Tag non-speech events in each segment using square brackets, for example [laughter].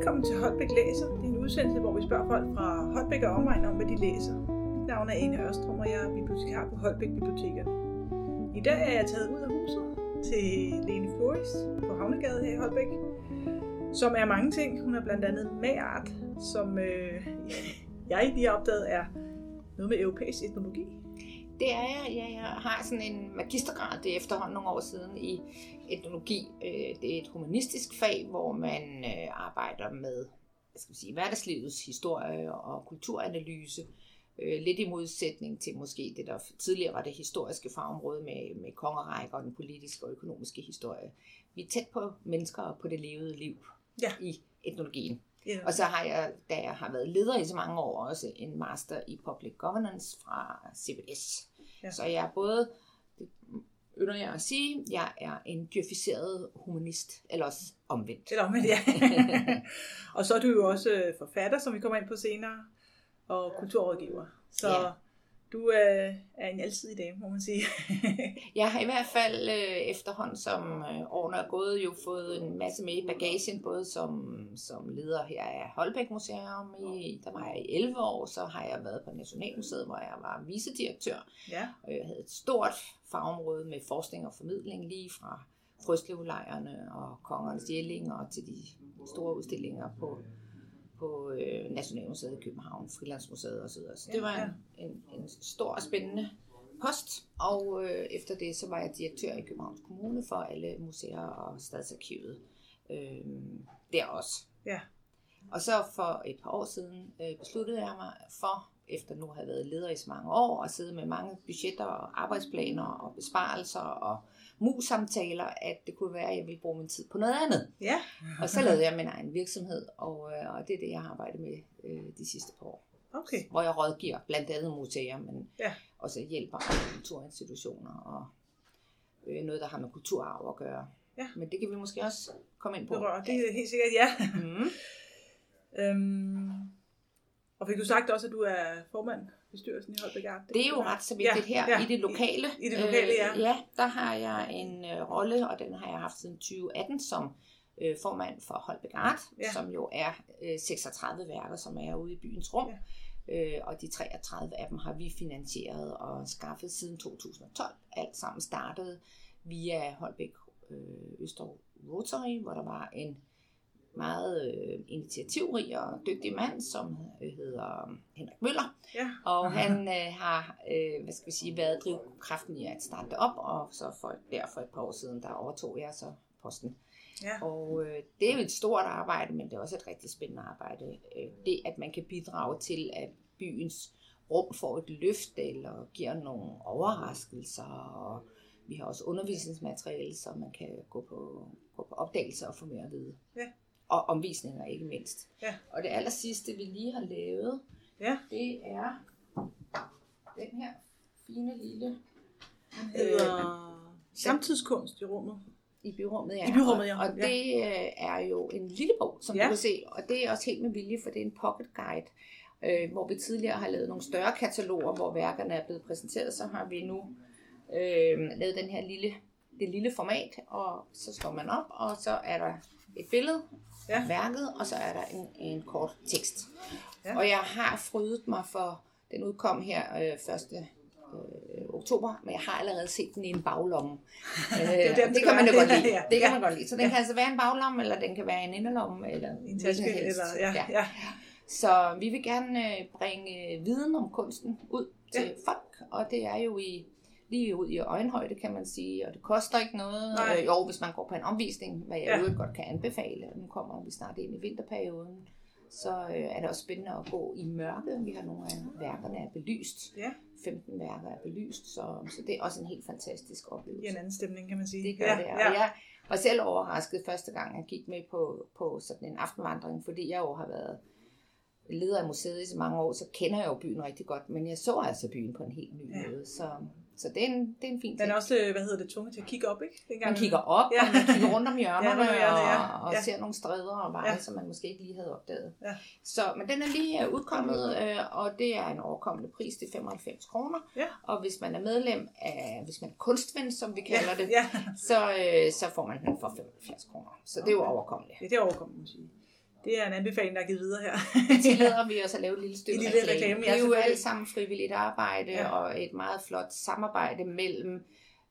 Velkommen til Holbæk Læser. Det er en udsendelse, hvor vi spørger folk fra Holbæk og omegn om, hvad de læser. Mit navn er Ane Ørstrøm, og jeg er bibliotekar på Holbæk Bibliotekerne. I dag er jeg taget ud af huset til Lene Floris på Havnegade her i Holbæk, som er mange ting. Hun er blandt andet magart, som øh, jeg lige har opdaget er noget med europæisk etnologi. Det er jeg. Ja, jeg har sådan en magistergrad, det er efterhånden nogle år siden, i etnologi. Øh, det er et humanistisk fag, hvor man øh, arbejder med hvad skal vi sige, hverdagslivets historie og kulturanalyse. Øh, lidt i modsætning til måske det, der tidligere var det historiske fagområde med, med kongerækker og den politiske og økonomiske historie. Vi er tæt på mennesker og på det levede liv Ja. i etnologien. Ja. Og så har jeg, da jeg har været leder i så mange år, også en master i public governance fra CBS. Ja. Så jeg er både, det ynder jeg at sige, jeg er en dyrficeret humanist, eller også omvendt. Eller omvendt, ja. [laughs] og så er du jo også øh, forfatter, som vi kommer ind på senere, og kulturrådgiver. Så Ja. Du øh, er en alsidig dame, må man sige. [laughs] Jeg har i hvert fald øh, efterhånden, som øh, årene er gået, jo fået en masse med i bagagen, både som, som leder her af Holbæk Museum, i, der var jeg i 11 år, så har jeg været på Nationalmuseet, hvor jeg var vicedirektør, ja. og jeg havde et stort fagområde med forskning og formidling, lige fra frøslevlejrene og kongernes jællinger til de store udstillinger på, på øh, Nationalmuseet i København, Frilandsmuseet osv. Så det var en, en, en stor og spændende post, og øh, efter det så var jeg direktør i Københavns Kommune for alle museer og stadsarkivet øh, der også. Ja. Og så for et par år siden øh, besluttede jeg mig for, efter nu at have været leder i så mange år, og sidde med mange budgetter og arbejdsplaner og besparelser og mus-samtaler, at det kunne være, at jeg ville bruge min tid på noget andet. Ja. Og så lavede jeg min egen virksomhed, og, øh, og det er det, jeg har arbejdet med øh, de sidste par år. Okay. Hvor jeg rådgiver blandt andet museer, men Ja. også hjælper kulturinstitutioner og øh, noget, der har med kulturarv at gøre. Ja. Men det kan vi måske også komme ind på. Berør. Det er helt sikkert ja. Mm. øhm, og fik du sagt også, at du er formand i bestyrelsen i Holbæk? Det er jo ret så vigtigt Ja, her ja. i det lokale. I- i det lokale, ja. Øh, ja, der har jeg en øh, rolle, og den har jeg haft siden 2018 som øh, formand for Holbæk Art, ja. som jo er øh, 36 værker, som er ude i byens rum. Ja. Øh, og de 33 af dem har vi finansieret og skaffet siden 2012. Alt sammen startede via Holbæk øh, Øster Rotary, hvor der var en meget øh, initiativrig og dygtig mand, som øh, hedder Henrik Møller. Ja. Og han øh, har, øh, hvad skal vi sige, været drivkraften i at starte op, og så for, der for et par år siden, der overtog jeg så posten. Ja. Og øh, det er jo et stort arbejde, men det er også et rigtig spændende arbejde. Øh, det, at man kan bidrage til, at byens rum får et løft, eller giver nogle overraskelser, og vi har også undervisningsmateriale, så man kan gå på, gå på opdagelser og få mere at vide. Ja. Og omvisninger ikke mindst. Ja. Og det aller sidste, vi lige har lavet, Ja. det er den her fine lille Den hedder Samtidskunst i rummet. i byrummet, ja. I byrummet, ja. Og, og det øh, er jo en lille bog, som Ja. ja. du kan se, og det er også helt med vilje, for det er en pocket guide, øh, hvor vi tidligere har lavet nogle større kataloger, hvor værkerne er blevet præsenteret, så har vi nu øh, lavet den her lille, det lille format, og så slår man op, og så er der et billede Ja. værket, og så er der en, en kort tekst. Ja. Ja. Og jeg har frydet mig for, den udkom her øh, 1. Øh, oktober, men jeg har allerede set den i en baglomme. [laughs] Øh, der, den det, det kan man jo godt lide. Ja, Det kan ja. man godt lide. Så den kan altså være en baglomme, eller den kan være en inderlomme, eller en taske, eller, ja, ja. Så vi vil gerne øh, bringe viden om kunsten ud til Ja. folk, og det er jo i lige ud i øjenhøjde, kan man sige, og det koster ikke noget. Nej. Øh, jo, hvis man går på en omvisning, hvad jeg Ja. godt kan anbefale. Nu kommer vi snart ind i vinterperioden, så øh, er det også spændende at gå i mørke. Vi har nogle af værkerne er belyst. Ja. 15 værker er belyst, så, så det er også en helt fantastisk oplevelse. I en anden stemning, kan man sige. Det gør ja, det. Og Ja. jeg var selv overrasket første gang, jeg gik med på, på sådan en aftenvandring, fordi jeg jo har været leder af museet i så mange år, så kender jeg jo byen rigtig godt, men jeg så altså byen på en helt ny Ja. måde. Så, så det, er en, det er en fin Den ting. er også, øh, hvad hedder det, tvunget til at kigge op, ikke? Dengang, Man kigger op, Ja. ja. og man kigger rundt om [laughs] hjørnerne, Ja, hjørnet, ja. og, og Ja. ser nogle stræder og veje, Ja. ja. som man måske ikke lige havde opdaget. Ja. Så, men den er lige øh, udkommet, øh, og det er en overkommende pris til 95 kroner. Ja. Og hvis man er medlem af, hvis man er kunstven, som vi kalder det, Ja, så, øh, så får man den for 75 kroner. Så det er jo overkommeligt. ja det er man sige. Det er en anbefaling, der er givet videre her. Det [laughs] tillader vi os at lave et lille stykke lille reklame. reklame, Det er jo alt sammen frivilligt arbejde Ja. og et meget flot samarbejde mellem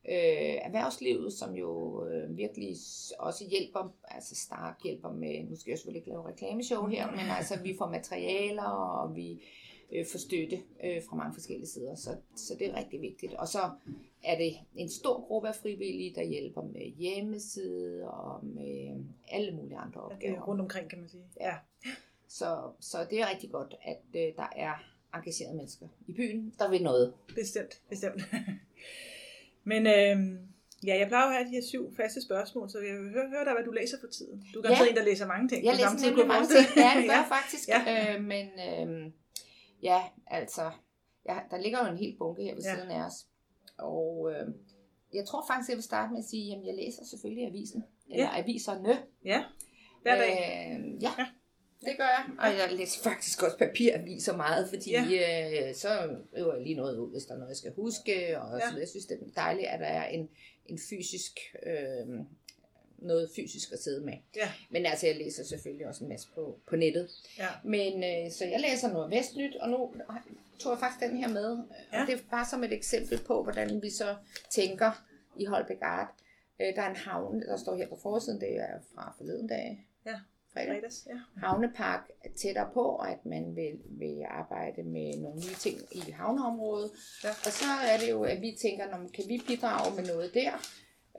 øh, erhvervslivet, som jo øh, virkelig også hjælper, altså Stark hjælper med, nu skal jeg selvfølgelig ikke lave reklameshow her, men altså vi får materialer, og vi øh, får støtte øh, fra mange forskellige sider, så, så det er rigtig vigtigt. Og så er det en stor gruppe af frivillige, der hjælper med hjemmeside og med alle mulige andre Ja, opgaver. er rundt omkring, kan man sige. Ja. Så, så det er rigtig godt, at øh, der er engagerede mennesker i byen, der vil noget. Bestemt, bestemt. [laughs] Men øhm, ja, jeg plejer at have de her syv faste spørgsmål, så jeg vil høre, høre dig, hvad du læser for tiden. Du er Ja. en, der læser mange ting. Jeg læser nemlig jeg mange ting. Ja, det mig. gør jeg [laughs] faktisk. Ja. Ja. Øh, men øh, ja, altså, ja, der ligger jo en hel bunke her ved Ja. siden af os. Og øh, jeg tror faktisk, jeg vil starte med at sige, at jeg læser selvfølgelig avisen. Eller Ja. aviserne. ja, hver dag. Øh, ja. Ja. Det gør jeg, og jeg læser faktisk også papiraviser meget, fordi ja. øh, så øver jeg lige noget ud, hvis der er noget, jeg skal huske, og Ja. så jeg synes, det er dejligt, at der er en, en fysisk, øh, noget fysisk at sidde med. Ja. Men altså, jeg læser selvfølgelig også en masse på, på nettet. Ja. Men øh, så jeg læser noget Vestnyt, og nu tog jeg faktisk den her med. Ja. Og det er bare som et eksempel på, hvordan vi så tænker i Holbæk Art. Øh, der er en havn, der står her på forsiden, det er fra forleden dag. Ja. Fredag Fredags, ja. havnepark tættere på, og at man vil, vil arbejde med nogle nye ting i havneområdet. Ja. Og så er det jo, at vi tænker, når kan vi bidrage med noget der?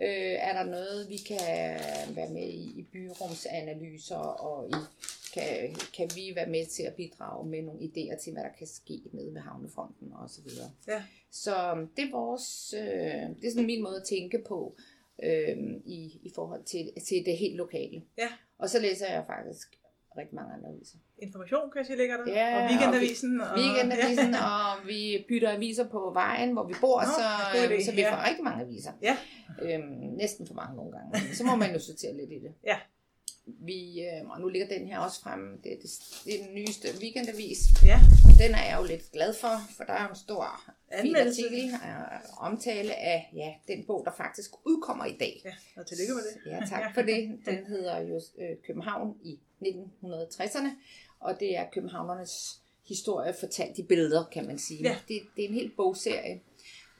Øh, er der noget, vi kan være med i, i byrumsanalyser, og i, kan, kan vi være med til at bidrage med nogle idéer til, hvad der kan ske nede ved havnefronten osv. Ja. Så det er vores, øh, det er sådan min måde at tænke på øh, i, i forhold til, til det helt lokale. Ja. Og så læser jeg faktisk rigtig mange andre aviser. Information, kan jeg ligger der. Ja, og weekendavisen. Og, Weekendavisen, Ja. og vi bytter aviser på vejen, hvor vi bor, Nå, så, øhm, så vi ja. får rigtig mange aviser. Ja. Øhm, næsten for mange nogle gange. Så må man jo sortere lidt i det. Ja. Vi, øh, og nu ligger den her også fremme. Det, det, det er den nyeste weekendavis. ja. Den er jeg jo lidt glad for, for der er en stor fin artikel øh, omtale af ja, den bog, der faktisk udkommer i dag. Ja, og tillykke med det. Ja, tak for det. [laughs] Den hedder jo øh, København i 1960'erne, og det er københavnernes historie fortalt i billeder, kan man sige. Ja. Det, det er en hel bogserie,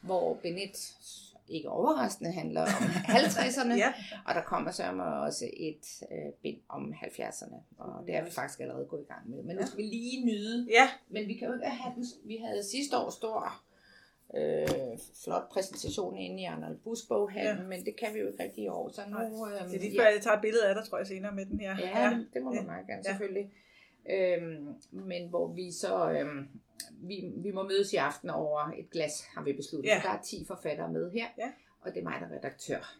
hvor Bennett ikke overraskende handler om [laughs] 50'erne, Ja. og der kommer så også et øh, bind om 70'erne, og det er vi faktisk allerede gået i gang med. Men nu skal vi lige nyde Ja, men vi kan jo ikke have den. Vi havde sidste år stor, øh, flot præsentation inde i Arnold Busk boghandel, Ja. ja. men det kan vi jo ikke rigtig i år. Så nu, øh, det er lige før, jeg tager et billede af dig, tror jeg, senere med den her. Ja, ja, det, må Ja. man meget gerne, Ja. selvfølgelig. Øhm, men hvor vi så, øhm, vi, vi må mødes i aften over et glas, har vi besluttet. Ja. Ja. Der er 10 forfattere med her, Ja. og det er mig, der er redaktør.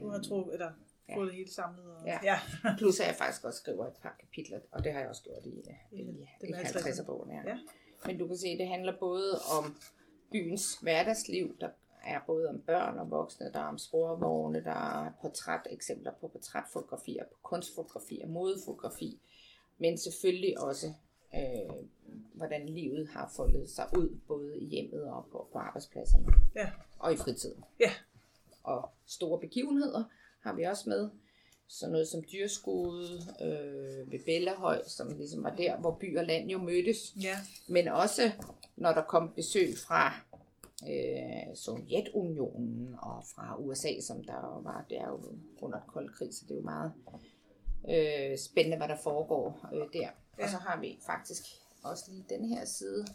Du har tro, eller Ja. fået det hele samlet. Og, Ja. ja. Plus at jeg faktisk også skriver et par kapitler, og det har jeg også gjort i, i, I i, i 50'erne. 50'er-bogen. Ja. Ja. Men du kan se, det handler både om byens hverdagsliv, der er både om børn og voksne, der er om sporvogne, der er portræt, eksempler på portrætfotografier, på kunstfotografier, modefotografi, men selvfølgelig også, øh, hvordan livet har foldet sig ud, både i hjemmet og på, på arbejdspladserne Ja. og i fritiden. Ja. Og store begivenheder har vi også med. Sådan noget som dyrskud øh, ved Bellahøj, som ligesom var der, hvor by og land jo mødtes. ja. Men også når der kom besøg fra øh, Sovjetunionen og fra USA, som der var, det er jo under den kolde krig, så det er jo meget øh, spændende, hvad der foregår øh, der. Ja. Og så har vi faktisk også lige den her side,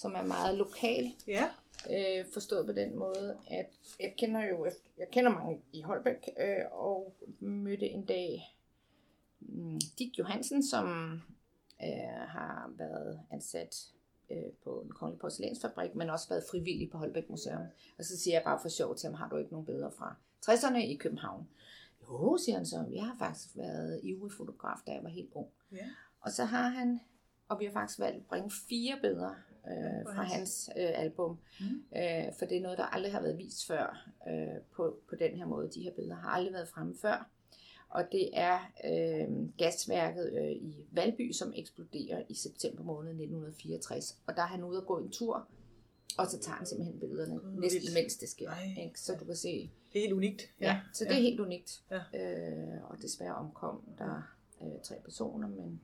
som er meget lokal, Ja, øh, forstået på den måde, at jeg kender jo, jeg kender mange i Holbæk, øh, og mødte en dag mm, Dick Johansen, som øh, har været ansat øh, på en kongelig porcelænsfabrik, men også været frivillig på Holbæk Museum. Og så siger jeg bare for sjov til ham, har du ikke nogen billeder fra 60'erne i København? Jo, siger han så, jeg har faktisk været ivrig fotograf, da jeg var helt ung. ja. Og så har han, og vi har faktisk valgt at bringe fire billeder øh, Fra hans- øh, album. Mm. Øh, for det er noget, der aldrig har været vist før øh, på, på den her måde. De her billeder har aldrig været fremme før. Og det er øh, gasværket øh, i Valby, som eksploderer i september måned 1964. Og der er han ude at gå en tur, og så tager han simpelthen billederne, Gud, næsten vildt. mens det sker. Ej. Ikke? Så du kan se, Det er helt unikt. Ja, ja så det er helt unikt. Ja. Øh, og desværre omkom der øh, tre personer, men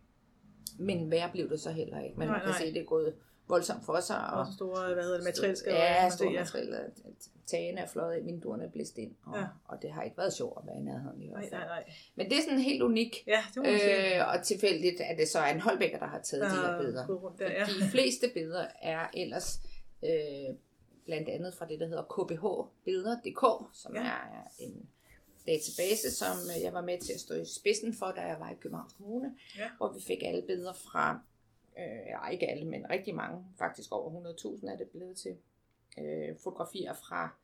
Men værre blev det så heller ikke. Men Nej, man kan nej. se, det er gået voldsomt for sig. Og, Og store, hvad hedder det, materielskader. Ja, store ser. materialer. Tagene er fløjet, vinduerne er blæst ind. Og, Ja. og det har ikke været sjovt at være i nærheden i hvert Nej, fald. nej, nej. Men det er sådan helt unik. Ja, det. Øh, og tilfældigt, at det så er en Holbækker, der har taget de her Der billeder. er der, ja. De fleste billeder er ellers øh, blandt andet fra det, der hedder kbhbilleder.dk, som Ja. ja. er en database, som jeg var med til at stå i spidsen for, da jeg var i Københavns Kommune, Ja. hvor vi fik alle billeder fra, øh, ja, ikke alle, men rigtig mange, faktisk over 100.000 er det blevet til, øh, fotografier fra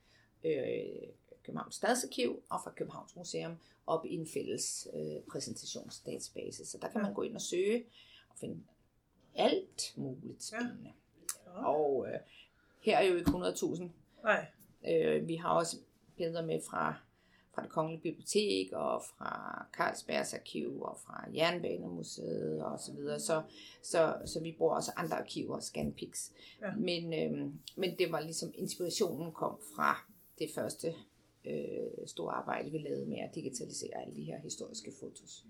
øh, Københavns Stadsarkiv og fra Københavns Museum op i en fælles øh, præsentationsdatabase. Så der kan Ja. man gå ind og søge og finde alt muligt spændende. Ja. Og øh, her er jo ikke 100.000. Nej, Øh, vi har også billeder med fra, fra det Kongelige Bibliotek og fra Carlsbergs Arkiv og fra Jernbanemuseet og så videre. Så, så, så vi bruger også andre arkiver, Scanpix. Ja. Men, øh, men det var ligesom inspirationen kom fra det første øh, store arbejde, vi lavede med at digitalisere alle de her historiske fotos.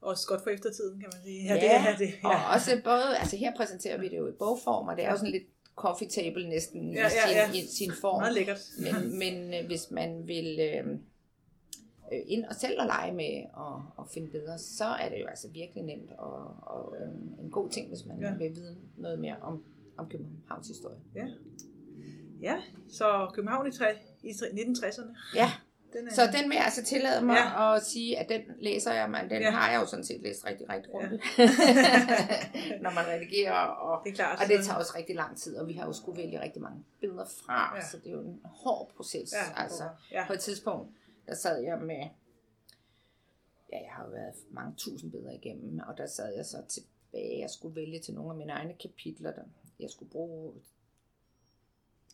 også godt for eftertiden, kan man sige. Ja, Ja, det er det. Og også både, altså her præsenterer vi det jo i bogform, og det er jo sådan lidt coffee table næsten Ja, i, sin, ja, ja. i sin form. Meget lækkert. Men, men øh, hvis man vil øh, øh, ind og selv og lege med og, og finde billeder, så er det jo altså virkelig nemt og, og øh, en god ting, hvis man Ja. ja. vil vide noget mere om, om Københavns historie. Ja, så København i, tre, i tre- 1960'erne. Ja, Den er, så den vil jeg altså tillade mig Ja. ja. at sige, at den læser jeg, men den Ja. ja. har jeg jo sådan set læst rigtig, rigtig Ja. grundigt. [laughs] Når man redigerer, og, det er klart. og det tager også rigtig lang tid, og vi har jo skulle vælge rigtig mange billeder fra, Ja. ja. så det er jo en hård proces. Ja, altså. ja. På et tidspunkt, der sad jeg med, ja, jeg har jo været mange tusind billeder igennem, og der sad jeg så tilbage, jeg skulle vælge til nogle af mine egne kapitler, der jeg skulle bruge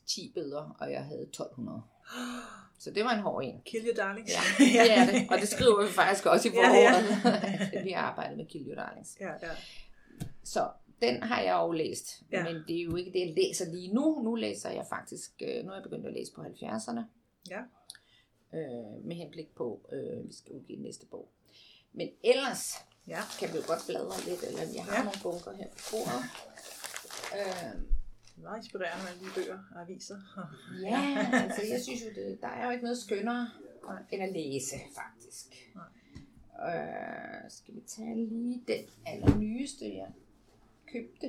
10 billeder, og jeg havde 1200. Så det var en hård en. Kill your darlings. Ja, [laughs] det er det. Og det skriver vi faktisk også i Ja, ja. forordet. [laughs] vi har arbejdet med Kill Your Darlings. ja, ja. Så den har jeg jo læst. Ja. Men det er jo ikke det, jeg læser lige nu. Nu læser jeg faktisk, øh, nu er jeg begyndt at læse på 70'erne. Ja. Øh, med henblik på, øh, vi skal udgive næste bog. Men ellers ja. kan vi jo godt bladre lidt, eller jeg har ja. nogle bunker her på bordet. Øh, Meget inspirerende med alle de bøger og aviser. Ja, altså jeg synes jo, det, der er jo ikke noget skønnere Nej. end at læse, faktisk. Nej. Øh, skal vi tage lige den allernyeste, jeg købte.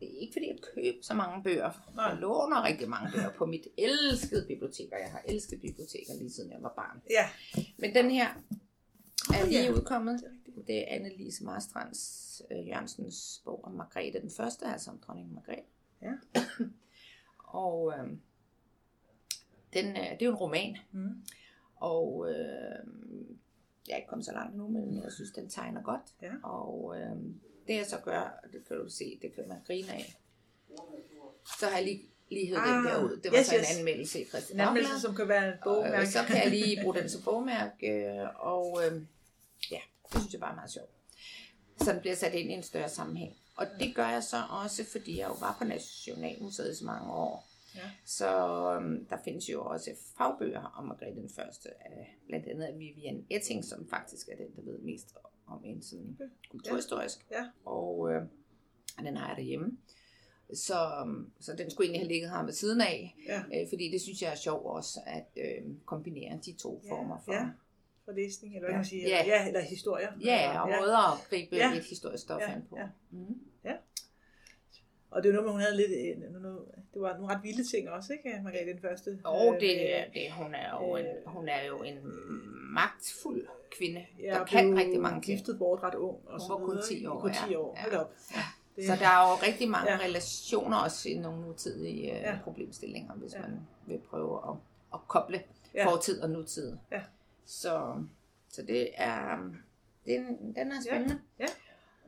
Det er ikke fordi, jeg køber så mange bøger. Nej. Jeg låner rigtig mange bøger på mit elskede bibliotek, og jeg har elsket biblioteker lige siden jeg var barn. Ja, Men den her er lige ja. udkommet. er. Det er Annelise Marstrands øh, Jørgensens bog om Margrethe den første, altså om dronning Margrethe. Ja. [coughs] og øh, den, øh, det er jo en roman, Mm. og øh, jeg er ikke kommet så langt nu, men jeg synes, den tegner godt. Ja. Og øh, det jeg så gør, og det kan du se, det kan man grine af, så har jeg lige, lige hævet ah, den der ud. Det var yes, så en anmeldelse i Christian En anmeldelse, som kan være et og, bogmærke. øh, så kan jeg lige [laughs] bruge den som bogmærke, øh, og øh, ja, det synes jeg bare er meget sjovt. Så den bliver sat ind i en større sammenhæng. Og det gør jeg så også, fordi jeg jo var på Nationalmuseet i så mange år. Ja. Så øhm, der findes jo også fagbøger om Margrethe den første, af, blandt andet af Vivian Etting, som faktisk er den, der ved mest om en sådan Okay. kulturhistorisk. Ja. Og øh, den har jeg derhjemme. Så, øhm, så den skulle egentlig have ligget her ved siden af, Ja. øh, fordi det synes jeg er sjovt også at øh, kombinere de to Ja, former for ja. For læsning, eller hvad Ja. man sige? Ja. Eller, ja, eller historier. Ja, og måder at gribe Ja. ja. et historisk stof Ja, an på. ja. Mm. Og det var noget, hun havde lidt... øh, noget- noget- Det var nogle ret vilde ting også, ikke? Margrethe den første. Og Øh, det, det, hun, er jo en, øh, hun er jo en magtfuld kvinde, ja, der kan rigtig mange ting. giftet bort ret ung. Og Hun så var kun videre, 10 ikke? år, Kun 10 ja. år, Ja. op. Ja. Det, Så der er jo rigtig mange Ja. ja. relationer også i nogle nutidige Ja. ja. problemstillinger, hvis Ja. ja. man vil prøve at, at koble Ja. ja. fortid og nutid. Ja. Så, så det er, det er, den er spændende. Ja.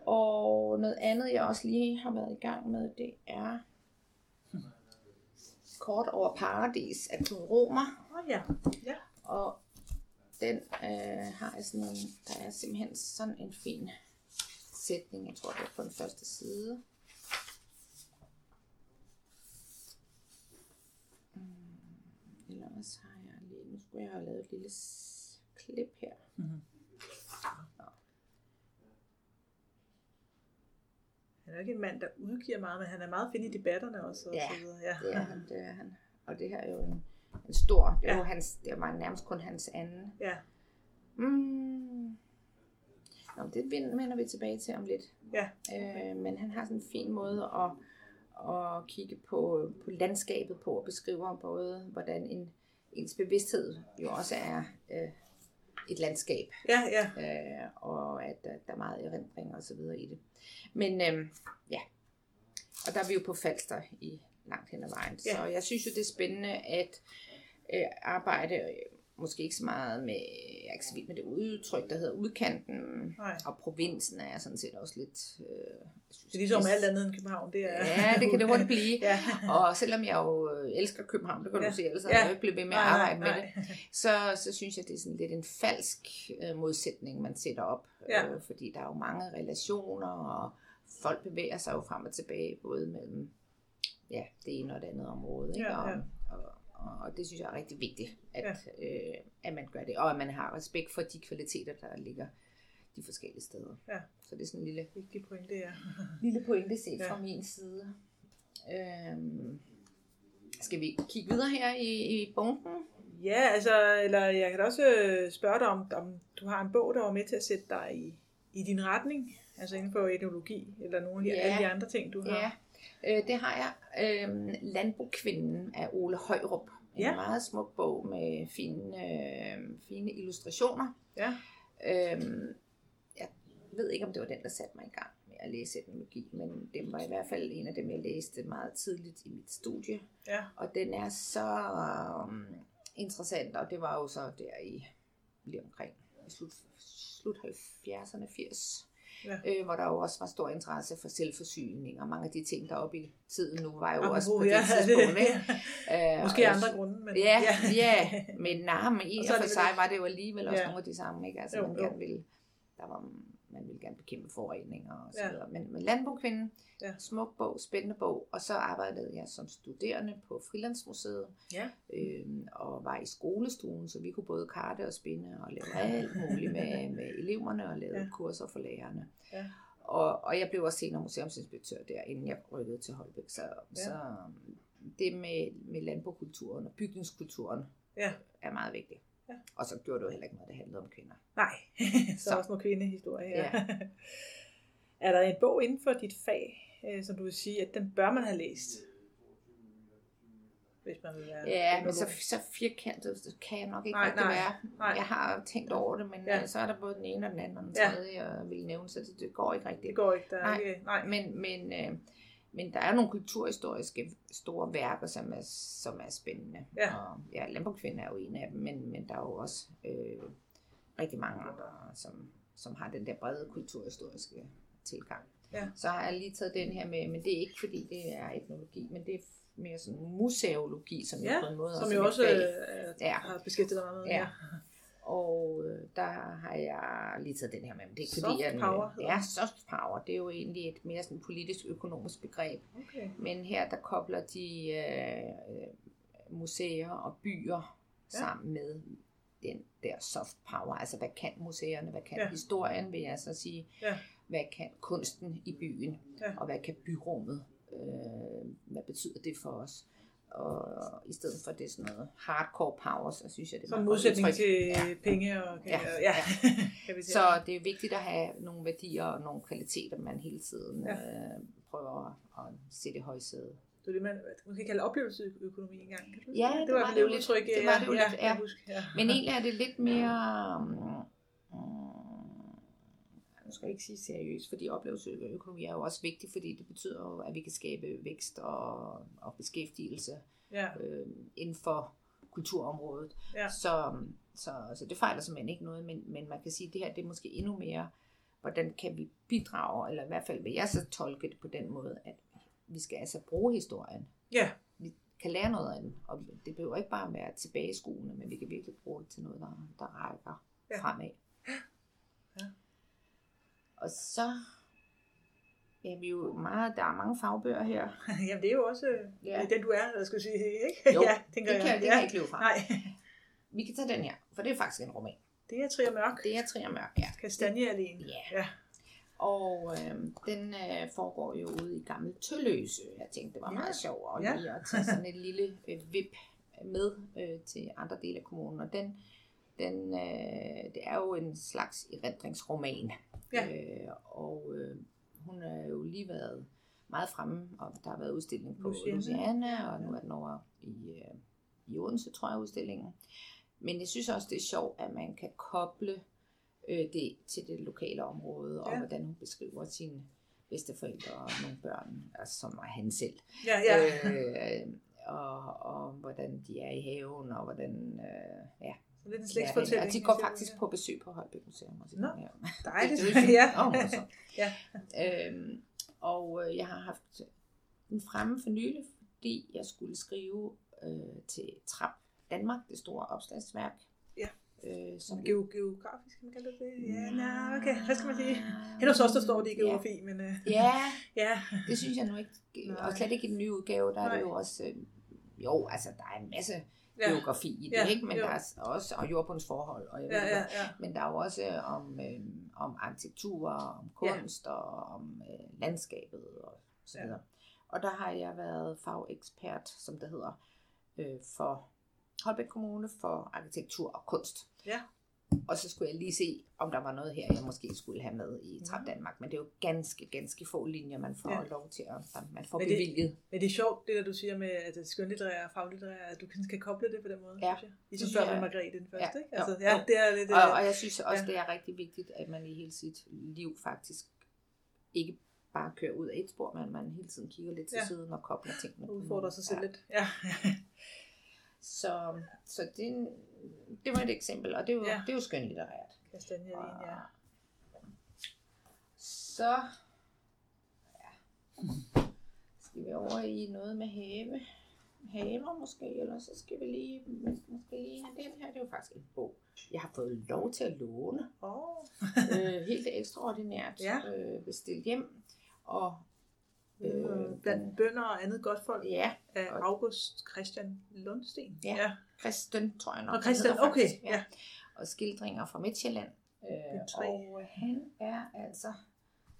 Og noget andet, jeg også lige har været i gang med, det er Kort over Paradis af Knud Romer. Åh ja. ja. Og den øh, har jeg sådan en, der er simpelthen sådan en fin sætning, jeg tror det er på den første side. Mm, Eller også har jeg lige, nu skulle jeg have lavet et lille klip her. Mhm. Nå. er jo ikke en mand, der udgiver meget, men han er meget fin i debatterne også. Og Ja, så videre. ja. Det er han, det er han. Og det her er jo en, en stor, det er Ja. jo hans, det var nærmest kun hans anden. ja. Mm. Nå, det vend- vender vi tilbage til om lidt. Ja. Øh, men han har sådan en fin måde at, at kigge på, på landskabet på og beskriver både, hvordan en, ens bevidsthed jo også er øh, et landskab, Ja, ja. øh, og at der, der er meget erindring og så videre i det. Men øh, ja, og der er vi jo på Falster i langt hen ad vejen. Ja. Så jeg synes jo, det er spændende at øh, arbejde, måske ikke så meget med, jeg er ikke så vild med det udtryk, der hedder udkanten, Nej. og provinsen er jeg sådan set også lidt... Øh, synes, Det er ligesom alt andet end København. Det er... Ja, det kan det hurtigt blive. [laughs] ja. Og selvom jeg jo øh, elsker København, det kan Ja. du se, ellers Ja. ja. jeg ikke blevet ved med at Nej, nej, arbejde med det, så, så synes jeg, det er sådan lidt en falsk øh, modsætning, man sætter op. Ja. Øh, fordi der er jo mange relationer, og folk bevæger sig jo frem og tilbage, både mellem ja, det ene og det andet område. Ikke? Ja, ja. Og, og, og, det synes jeg er rigtig vigtigt, at, ja. øh, at man gør det. Og at man har respekt for de kvaliteter, der ligger de forskellige steder. Ja. Så det er sådan en lille Vigtig pointe, ja. [laughs] lille pointe set Ja. fra min side. Øhm, skal vi kigge videre her i, i bunken? Ja, altså, eller jeg kan også øh, spørge dig, om, om du har en bog, der var med til at sætte dig i, i din retning, altså inden for etnologi, eller nogle af Ja. alle de andre ting, du har. Ja, øh, det har jeg. Øhm, Landbokvinden af Ole Højrup. En Ja. meget smuk bog med fine, øh, fine illustrationer. Ja. Øhm, jeg ved ikke, om det var den, der satte mig i gang med at læse etnologi, men det var i hvert fald en af dem, jeg læste meget tidligt i mit studie. Ja. Og den er så um, interessant, og det var jo så der i lige omkring i slut, slut 70'erne, 80, Ja. øh, hvor der jo også var stor interesse for selvforsyning, og mange af de ting, der oppe i tiden nu, var jo Apropos, også på det [laughs] ja, tidspunkt. Ikke? [laughs] Øh, Måske og andre grunde, men Ja, [laughs] ja, men nej, men i Og og for det sig vel- var det jo alligevel også Ja. nogle af de samme, ikke? Altså, Jo, man gerne ville, der var, man ville gerne bekæmpe forureninger og så Ja. videre. Men, men Landbokvinden, Ja. smuk bog, spændende bog, og så arbejdede jeg som studerende på Frilandsmuseet, Ja. øhm, og var i skolestuen, så vi kunne både karte og spinde og lave alt muligt med, [laughs] med eleverne og lave Ja. kurser for lærerne. Ja. Og, og jeg blev også senere museumsinspektør der, inden jeg rykkede til Holbæk. Så, ja. så det med, med landbrugskulturen og bygningskulturen Ja. er meget vigtigt. Ja. Og så gjorde det jo heller ikke noget, der handlede om kvinder. Nej, [laughs] så, Så. også noget kvindehistorie her. Ja. [laughs] er der en bog inden for dit fag, øh, som du vil sige, at den bør man have læst? Hvis man vil være Ja, men så, så firkantet kan jeg nok ikke Nej, nej, være. nej. Jeg har tænkt over det, men Ja. ja. så er der både den ene og den anden og den Ja. tredje, jeg vil nævne, så det, det går ikke rigtigt. Det går ikke, der er Nej. ikke... Nej. Men, men, øh, men der er nogle kulturhistoriske store værker, som er, som er spændende. Ja. Og, ja, Landbrugskvinden er jo en af dem, men, men der er jo også øh, rigtig mange andre, som, som har den der brede kulturhistoriske tilgang. Ja. Så har jeg lige taget den her med, men det er ikke fordi det er etnologi, men det er mere sådan museologi, som Ja, jo på en måde Som også mit også øh, Ja. har beskæftiget dig med. Ja. Og øh, der har jeg lige taget den her med, men det er Soft fordi, jeg... power Ja, soft power, det er jo egentlig et mere sådan politisk økonomisk begreb. Okay. Men her der kobler de øh, øh, museer og byer Ja. sammen med den der soft power. Altså hvad kan museerne, hvad kan ja. historien, vil jeg så sige. Ja. Hvad kan kunsten i byen, Ja. og hvad kan byrummet, øh, hvad betyder det for os? Og i stedet for det sådan noget hardcore power, så synes jeg, det er Som modsætning udtryk. til Ja. penge og... Ja. ja. [laughs] kan vi sige. Så det er vigtigt at have nogle værdier og nogle kvaliteter, man hele tiden Ja. ja. øh, prøver at sætte i højsædet. Det er det, man måske kalder oplevelsesøkonomi engang. Kan du Ja, det, det var, var det jo lidt. Det var det jo ja, lidt, ja. ja. Ja. Men egentlig er det lidt mere... mm, nu skal ikke sige seriøst, fordi oplevelsesøkonomi er jo også vigtig, fordi det betyder jo, at vi kan skabe vækst og, og beskæftigelse Ja, øh, inden for kulturområdet. Ja. Så, så, så det fejler simpelthen ikke noget, men, men man kan sige, at det her det er måske endnu mere, hvordan kan vi bidrage, eller i hvert fald vil jeg så tolke det på den måde, at vi skal altså bruge historien. ja, Vi kan lære noget af den, og det behøver ikke bare være tilbageskuende, men vi kan virkelig bruge det til noget, der, der rækker ja. fremad. Ja. Og så er vi jo meget, der er mange fagbøger her. [laughs] Jamen, det er jo også Ja. ja. den, du er, der skal sige, ikke? Jo, [laughs] ja, tænker det kan, jeg. det kan ja. jeg ikke løbe fra. Nej, Vi kan tage den her, for det er faktisk en roman. det er Trier Mørk. Det er Trier Mørk, ja. Kastanje alene. Ja. ja. Og øh, den øh, foregår jo ude i Gammel Tølløse. Jeg tænkte, det var Ja. meget sjovt at Ja. lige at tage sådan et lille øh, vip med øh, til andre dele af kommunen. Og den, den, øh, det er jo en slags erindringsroman. Ja. Øh, og øh, hun har jo lige været meget fremme, og der har været udstilling på Luciana. Luciana, og nu er den over i, øh, i Odense, tror jeg, udstillingen. Men jeg synes også, det er sjovt, at man kan koble øh, det til det lokale område, og Ja. hvordan hun beskriver sine bedsteforældre og nogle børn, altså, som er han selv. Ja, ja. Øh, og, og hvordan de er i haven, og hvordan... Øh, ja, Så lidt en ja, slægtsfortælling. og de går faktisk på besøg på Holbæk Museum. Også. Nå, ja. Dejligt. Det er jo [laughs] ja. Morsomt. [laughs] Ja. Øhm, og øh, jeg har haft den fremme for nylig, fordi jeg skulle skrive øh, til Trap Danmark, det store opslagsværk. Ja. Øh, som Geo, geografisk, kan man kalde det det? Ja, nej, okay. Hvad skal man sige? Hen hos os, der står det i geografi, men øh, Ja, [laughs] ja. det synes jeg nu ikke. Nej. Og slet ikke i den nye udgave, der er Nej. det jo også... Øh, jo, altså der er en masse Ja, geografi i det, Ja, ikke? Men jo. der er også og jordbundsforhold, og jeg ved ja, ikke ja, ja. Men der er jo også om, øh, om arkitektur, om kunst og om øh, landskabet og så Ja. videre. Og der har jeg været fagekspert, som det hedder, øh, for Holbæk Kommune for arkitektur og kunst. Ja. Og så skulle jeg lige se, om der var noget her, jeg måske skulle have med i Trap Danmark. Men det er jo ganske, ganske få linjer, man får Ja. ja. lov til at man får Men det- bevilget. Men det er sjovt, det der du siger med, at det skønlitterære og faglitterære, at du kan, kan koble det på den måde, Ja, synes jeg. Ligesom før med Margrethe den første, Ja, ikke? Altså, jo. ja, det er lidt... Og, øh, og jeg synes også, ja. det er rigtig vigtigt, at man i hele sit liv faktisk ikke bare kører ud af et spor, men man hele tiden kigger lidt til Ja. siden og kobler tingene. udfordrer sig selv Ja. lidt. Ja. [laughs] Så, så det, det var et eksempel, og det jo, Ja. det er jo skønlitterært. Kastanjevin, ja. Så ja. skal vi over i noget med have. Haver måske, eller så skal vi lige, måske lige have den her. Det er jo faktisk en bog, jeg har fået lov til at låne. Åh, øh, helt ekstraordinært Ja. øh, bestilt hjem. Og øh, blandt bønder og andet godt folk ja, af og- August Christian Lundsten. Ja. ja. Kristen, tror jeg nok. Og Christian, hedder okay, faktisk, ja. Og skildringer fra Midtjylland. Øh, og han er altså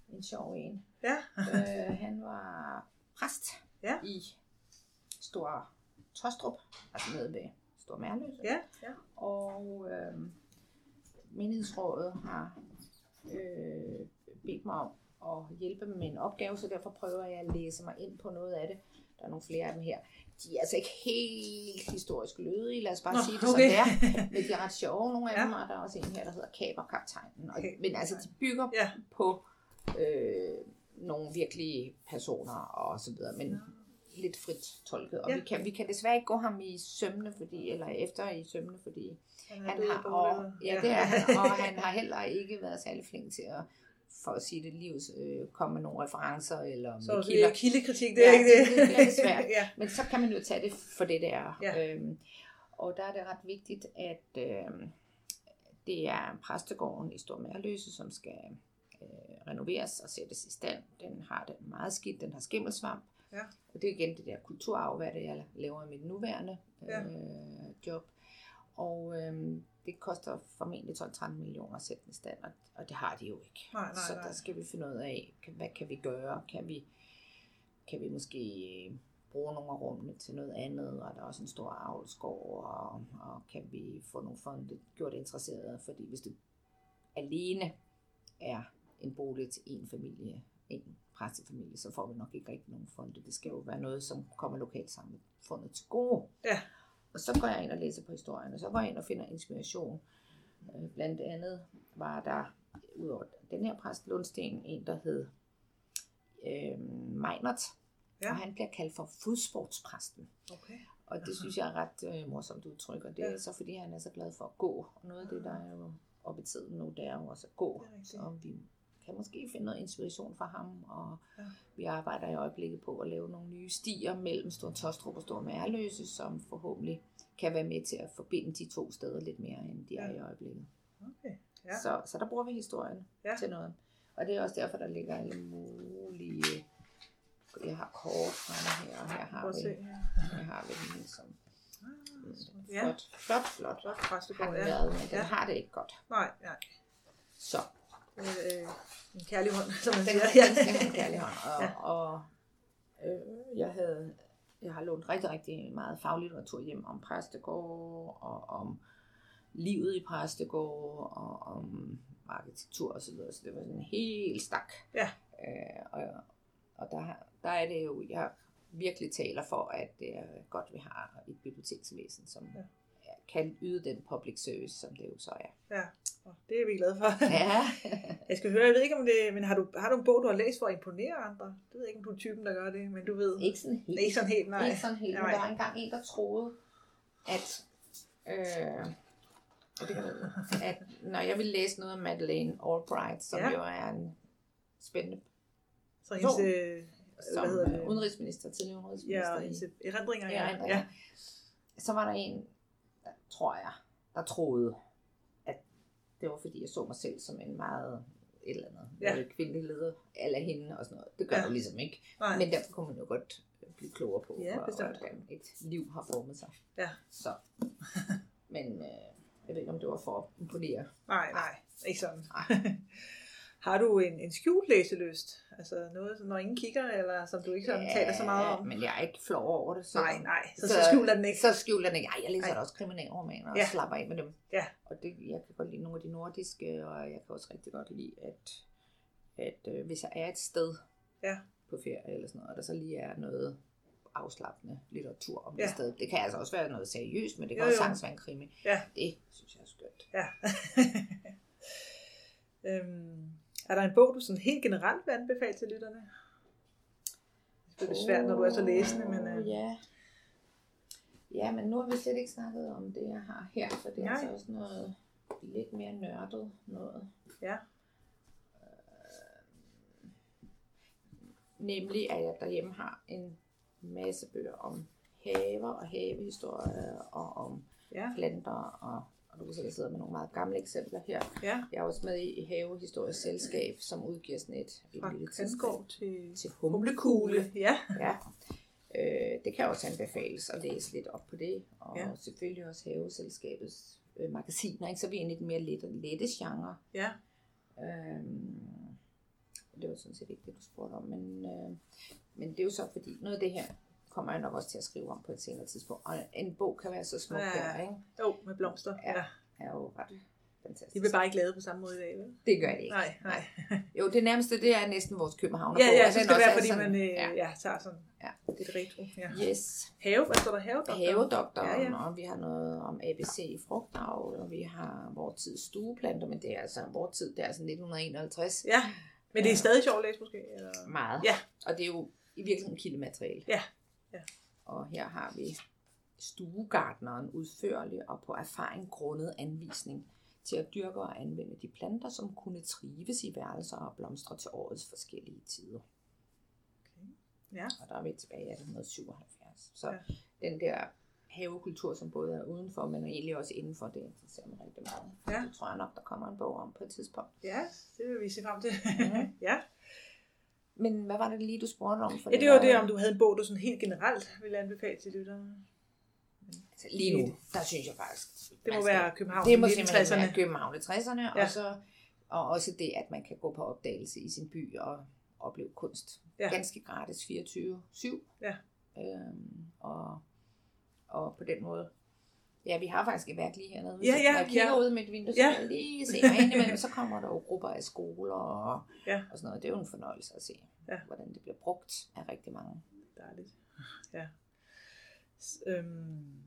en sjov en. Ja. øh, han var præst Ja. i Stor Tostrup, altså nede ved Stor Mærløse. Ja, ja. Og øh, menighedsrådet har øh, bedt mig om at hjælpe med en opgave, så derfor prøver jeg at læse mig ind på noget af det. Der er nogle flere af dem her. De er altså ikke helt historisk lødige, lad os bare Nå, sige det okay. som det er. [laughs] Men de er ret sjove, nogle af Ja. dem, og der er også en her, der hedder Kaberkaptajnen. Og, Okay. Men altså, de bygger Ja. på øh, nogle virkelige personer og så videre, men lidt frit tolket. Og Ja. vi, kan, vi kan desværre ikke gå ham i sømne, fordi, eller efter i sømne, fordi Han, han har, og, ja, det er han, og han har heller ikke været særlig flink til at, for at sige det livs, øh, komme med nogle referencer eller Så med kilder. er kildekritik, det er Ja, ikke det. det lidt svært. [laughs] ja. Men så kan man jo tage det for det, det er. Ja. Øhm, og der er det ret vigtigt, at øh, det er præstegården i Stor Mærløse, som skal øh, renoveres og sættes i stand. Den har det meget skidt, den har skimmelsvamp. Ja. Og det er igen det der kulturarv, hvad det er, jeg laver i mit nuværende Ja. øh, job. Og øh, det koster formentlig 12-13 millioner at sætte den i stand, og, og det har de jo ikke. Nej, nej, så nej. der skal vi finde ud af, hvad kan vi gøre? Kan vi, kan vi måske øh, bruge nogle af rummene til noget andet, og der er også en stor avlsgård, og, og kan vi få nogle fonde gjort interesserede, fordi hvis det alene er en bolig til en familie, en præstefamilie, så får vi nok ikke rigtig nogen fonde. Det skal jo være noget, som kommer lokalt samfundet til gode. Ja. Og så går jeg ind og læser på historien, og så går jeg ind og finder inspiration. Øh, Blandt andet var der, udover den her præst Lundsten, en, der hed øh, Meinert, Ja. og han bliver kaldt for fodsportspræsten. Okay. Og det synes jeg er ret øh, morsomt udtryk, og det Ja. er så fordi, han er så glad for at gå. Og noget af det, der er jo oppe i tiden nu, det er jo også at gå. Så vi kan måske finde noget inspiration fra ham, og Ja. ja. vi arbejder i øjeblikket på at lave nogle nye stier mellem Stor Tostrup og Stor Mærløse, som forhåbentlig kan være med til at forbinde de to steder lidt mere, end de er Ja. i øjeblikket. Okay. Ja. Ja. Så, så der bruger vi historien Ja. ja. til noget. Og det er også derfor, der ligger alle mulige... Jeg har kort fremme her, og her har vi, her har vi den som Ja. flot, flot, flot. Flot Har præstegård, ja. været, men den Ja. har det ikke godt. Nej, nej. Så, øh, en kærlig hånd, som man siger. er en kærlig hånd. Og, Ja. ja. og øh, jeg havde jeg har lånt rigtig, rigtig meget faglitteratur hjem om præstegård og om livet i præstegård og om arkitektur og så videre. Så det var sådan en helt stak. Ja. Øh, og og der, der er det jo, jeg virkelig taler for, at det er godt, vi har et biblioteksvæsen, som Ja. ja. kan yde den public service, som det jo så er. Ja, og det er vi glade for. Ja. [laughs] Jeg skal høre, jeg ved ikke om det, men har du, har du en bog, du har læst for at imponere andre? Det ved jeg ikke, om du er typen, der gør det, men du ved. Ikke sådan helt. Ikke sådan helt, nej. Ikke sådan helt. Nej. der var engang en, der troede, at, øh, og at når jeg ville læse noget af Madeleine Albright, som Ja. jo er en spændende Så hendes, øh, som hvad hedder det? udenrigsminister, tidligere udenrigsminister Ja, i hendes erindringer. Ja, Ja. Så var der en, der, tror jeg, der troede, det var fordi, jeg så mig selv som en meget et eller andet Ja. kvindelig leder, eller hende og sådan noget. Det gør Ja. jo ligesom ikke. Nej. Men derfor kunne man jo godt blive klogere på, Ja, hvordan et liv har formet sig. Ja. Så. [laughs] Men øh, jeg ved ikke, om det var for at imponere. nej, nej, ikke sådan. Nej. Har du en, en skjult læselyst? Altså noget, når ingen kigger, eller som du ikke sådan taler så meget om? Men jeg er ikke flov over det. Så, Nej, nej, så, så skjuler den ikke. Så skjuler den ikke. Ej, jeg læser Ej. også kriminalromaner og Ja. ja. slapper af med dem. Ja. Og det, jeg kan godt lide nogle af de nordiske, og jeg kan også rigtig godt lide, at, at øh, hvis jeg er et sted Ja. på ferie eller sådan noget, og der så lige er noget afslappende litteratur om Ja. det sted. Det kan altså også være noget seriøst, men det kan Jo, også sagtens være en krimi. Ja. Det synes jeg er skønt. Ja. [laughs] øhm, er der en bog, du sådan helt generelt vil anbefale til lytterne? Det er jo svært, når du er så læsende, men... Åh, Ja. Ja, men nu har vi slet ikke snakket om det, jeg har her, for det er Nej. altså også noget lidt mere nørdet noget. Ja. Øh, nemlig, at jeg derhjemme har en masse bøger om haver og havehistorie og om ja, planter og, og du kan se, jeg sidder med nogle meget gamle eksempler her. ja. Jeg er også med i Havehistorisk Selskab, som udgiver sådan et, et Fra lille tidsskrift til til Humlekugle. Ja, Ja, øh, det kan også anbefales at læse lidt op på det, og Ja. selvfølgelig også Haveselskabets øh, magasiner, ikke? så vi er i den mere lette, lette genre. ja, Øhm, det var sådan set ikke det, du spurgte om, men, øh, men det er jo så fordi, noget af det her kommer jeg nok også til at skrive om på et senere tidspunkt, og en bog kan være så smuk Ja. her, ikke? jo, med blomster. Ja. Ja. er jo ret fantastisk. De bliver bare ikke lavet på samme måde i dag, vel? Det gør det ikke. Nej, nej. Jo, det nærmeste, det er næsten vores København. Ja, ja, så skal det være, fordi man øh, ja. Ja. Tager sådan Ja. lidt retro. Ja. Yes. Have, hvad står der? Havedoktor? Havedoktoren, Ja, ja, og vi har noget om ABC i frugtavl, og vi har vores tids stueplanter, men det er altså vores tid, det er altså 1951. Ja, men det er stadig sjovt at læse måske? Eller? Meget. Ja. Og det er jo i virkeligheden kildemateriale. Ja. Ja. Og her har vi stuegardneren udførlig og på erfaring grundet anvisning til at dyrke og anvende de planter, som kunne trives i værelser og blomstre til årets forskellige tider. Okay. Ja. Og der er vi tilbage i 1877. Så Ja. den der havekultur, som både er udenfor, men egentlig også indenfor, det interesserer mig rigtig meget. Ja. Det tror jeg nok, der kommer en bog om på et tidspunkt. ja, det vil vi se frem til. Mhm. [laughs] ja. Men hvad var det lige, du spurgte om? For ja, det var det, om du havde en bog, du sådan helt generelt ville anbefale til lytterne. Altså, lige nu, der synes jeg faktisk... Det må være København Det må i simpelthen 60'erne. være København i 60'erne, Ja. og, så, og også det, at man kan gå på opdagelse i sin by og opleve kunst. Ja. Ganske gratis 24-7. Ja. Øhm, og, og på den måde... Ja, vi har faktisk et værk lige hernede. Ja, ja, jeg kigger ja. ud med et vindue, så Ja. jeg lige se mig ind imellem, så kommer der jo grupper af skoler og, Ja. og sådan noget. Det er jo en fornøjelse at se, Ja. hvordan det bliver brugt af rigtig mange. Dejligt. Ja. Øhm,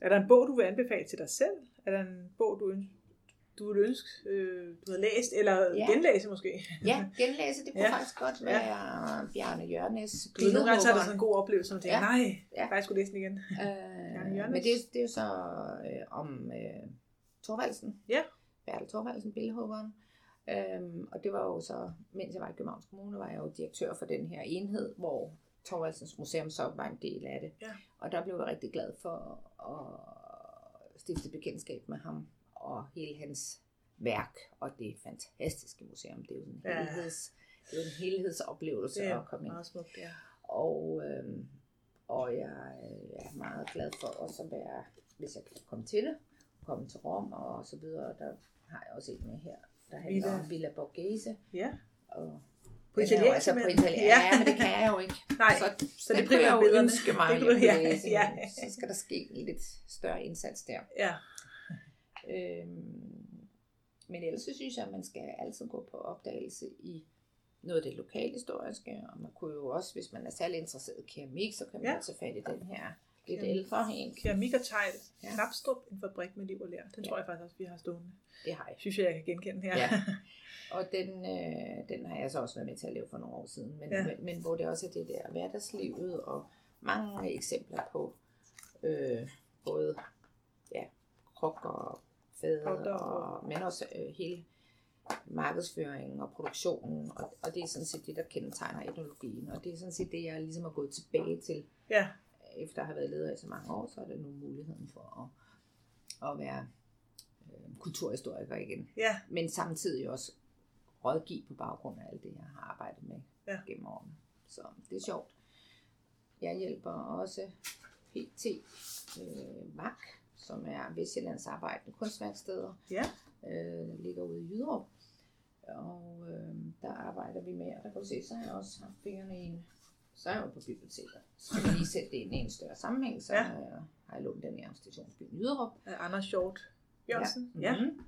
er der en bog, du vil anbefale til dig selv? Er der en bog, du, ønsker, du ville ønske, øh, du havde læst, eller Ja. genlæse måske? Ja, genlæse, det kunne Ja. ja. faktisk godt være Bjarne Jørgens Du ved, nogle gange så er det billedhugger. sådan en god oplevelse, man tænker, Ja. nej, jeg Ja. faktisk skulle læse den igen. Øh, [laughs] men det er, jo- det er jo så øh, om øh, Thorvaldsen. Ja. Bertel Thorvaldsen, billedhuggeren. Øhm, og det var jo så, mens jeg var i Københavns Kommune, var jeg jo direktør for den her enhed, hvor Thorvaldsens Museum så var en del af det. Ja. Og der blev jeg rigtig glad for at stifte bekendtskab med ham og hele hans værk og det fantastiske museum. Det er jo en, Ja. helheds, det er jo en helhedsoplevelse Det er at komme ind. meget smukt, ja. Og, øhm, og jeg er meget glad for også at være, hvis jeg kan komme til det, komme til Rom og så videre. Der har jeg også et med her, der handler Villa. om Villa Borghese. Ja. Og På italiensk, altså på italiensk. Ja. Ja, men det kan jeg jo ikke. [laughs] Nej, så, så det er primært jeg jo ønske mig, Det kunne [laughs] ja, ja. så skal der ske en lidt større indsats der. Ja. Øhm, men ellers så synes jeg, at man skal altid gå på opdagelse i noget af det lokalhistoriske, og man kunne jo også, hvis man er særlig interesseret i keramik, så kan man Ja. tage fat i den her lidt Keramik. ældre en. Keramik og tegl. Ja. Knapstrup, en fabrik med liv og lær. Den Ja. tror jeg faktisk også, vi har stående. Det har jeg. Synes jeg, jeg kan genkende her. Ja. [laughs] Og den, øh, den har jeg så også været med til at lave for nogle år siden. Men, ja. men, men hvor det også er det der hverdagslivet og mange eksempler på øh, både ja, krukker og Potter og, men også øh, hele markedsføringen og produktionen. Og, og det er sådan set det, der kendetegner etnologien. Og det er sådan set det, jeg ligesom er gået tilbage til. ja. Efter at have været leder i så mange år, så er der nu muligheden for at, at være øh, kulturhistoriker igen Ja. men samtidig også rådgive på baggrund af alt det, jeg har arbejdet med ja. gennem årene. Så det er sjovt. Jeg hjælper også PT øh, VAK, som er Vestjyllands Arbejdende Kunstværksteder, Ja. øh, ligger ude i Jyderup. Og øh, der arbejder vi med, og der kan du se, så har jeg også haft fingrene i en så er jeg jo på biblioteket. Så vi lige sætte det ind i en større sammenhæng, så Ja. ja. har jeg lånt den i stationsbyen Jyderup. Af Anders Short Jørgensen. Ja. Ja. Mm-hmm.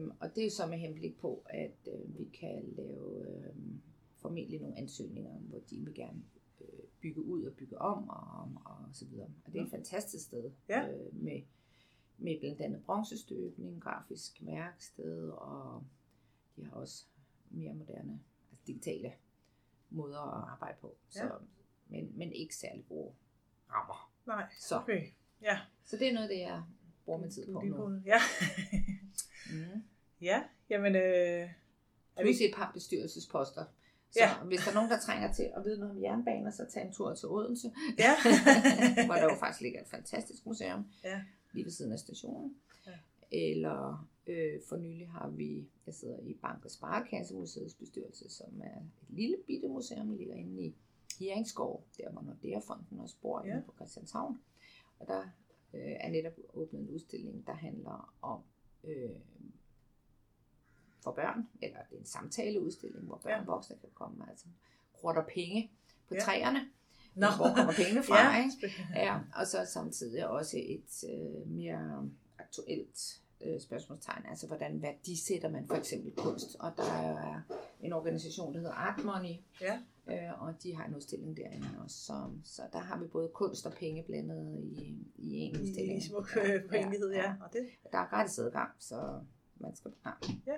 Øhm, og det er så med henblik på, at øh, vi kan lave øh, formentlig nogle ansøgninger, hvor de vil gerne øh, bygge ud og bygge om og, og så videre. Og det er et fantastisk sted Ja. øh, med, med blandt andet bronzestøbning, grafisk værksted, og de har også mere moderne, altså digitale måder at arbejde på. Så, Ja. men, men ikke særlig gode rammer. Nej, Så. okay. Ja. Så det er noget det, jeg bruger min tid på nu. Ja. Mm. ja, jamen... Øh, er vi et par bestyrelsesposter. Så Ja. hvis der er nogen, der trænger til at vide noget om jernbaner, så tag en tur til Odense, Ja. [laughs] hvor der jo faktisk ligger et fantastisk museum Ja. lige ved siden af stationen. Ja. Eller øh, for nylig har vi, jeg sidder i Bank- og Sparekassemuseets bestyrelse, som er et lille bitte museum, der ligger inde i Heringsskov, der hvor Nordea-fonden også bor Ja. inde på Christianshavn. Og der øh, er netop åbnet en udstilling, der handler om øh, for børn, eller det er en samtaleudstilling, hvor børn Ja. og voksne kan komme, altså krotter penge på Ja. træerne. Nå. Hvor kommer pengene [laughs] fra, ja. ikke? Ja, og så samtidig også et øh, mere aktuelt øh, spørgsmålstegn, altså hvordan værdisætter man for eksempel kunst. Og der er en organisation, der hedder Art Money, Ja. øh, og de har en udstilling derinde også. Så, så der har vi både kunst og penge blandet i, i en udstilling. i smuk ja, pointighed, ja. Og det Der er gratis adgang, så man skal... Ja. Ja.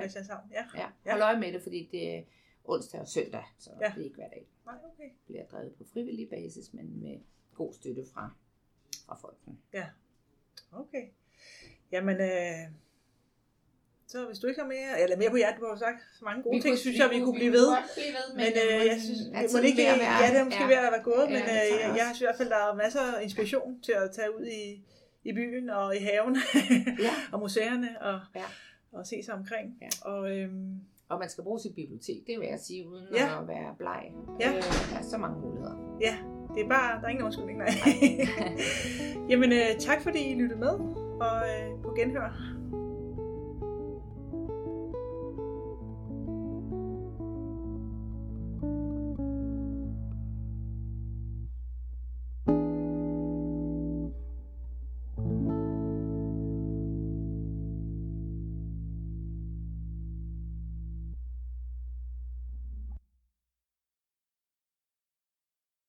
Christianshavn, ja. Ja, Ja. hold øje med det, fordi det er onsdag og søndag, så Ja. ja. det er ikke hver dag. Nej, okay. Det bliver drevet på frivillig basis, men med god støtte fra, fra folken. Okay. Jamen, øh, så hvis du ikke har mere, eller mere på hjertet, du har sagt så mange gode ting, synes jeg, vi kunne blive ved. blive ved, Men øh, jeg synes, det må ikke, være- ja, det er måske ja. ved at være gået, Ja, men øh, jeg jeg synes i hvert fald, der er masser af inspiration til at tage ud i, i byen og i haven Ja. [laughs] og museerne og, Ja. Og se sig omkring. Ja. Og øhm, Og man skal bruge sit bibliotek, det vil jeg sige, uden Ja. at være bleg. Ja. Øh, der er så mange muligheder. ja, det er bare, der er ingen undskyldning, nej. [laughs] Jamen, øh, tak fordi I lyttede med, og øh, på genhør.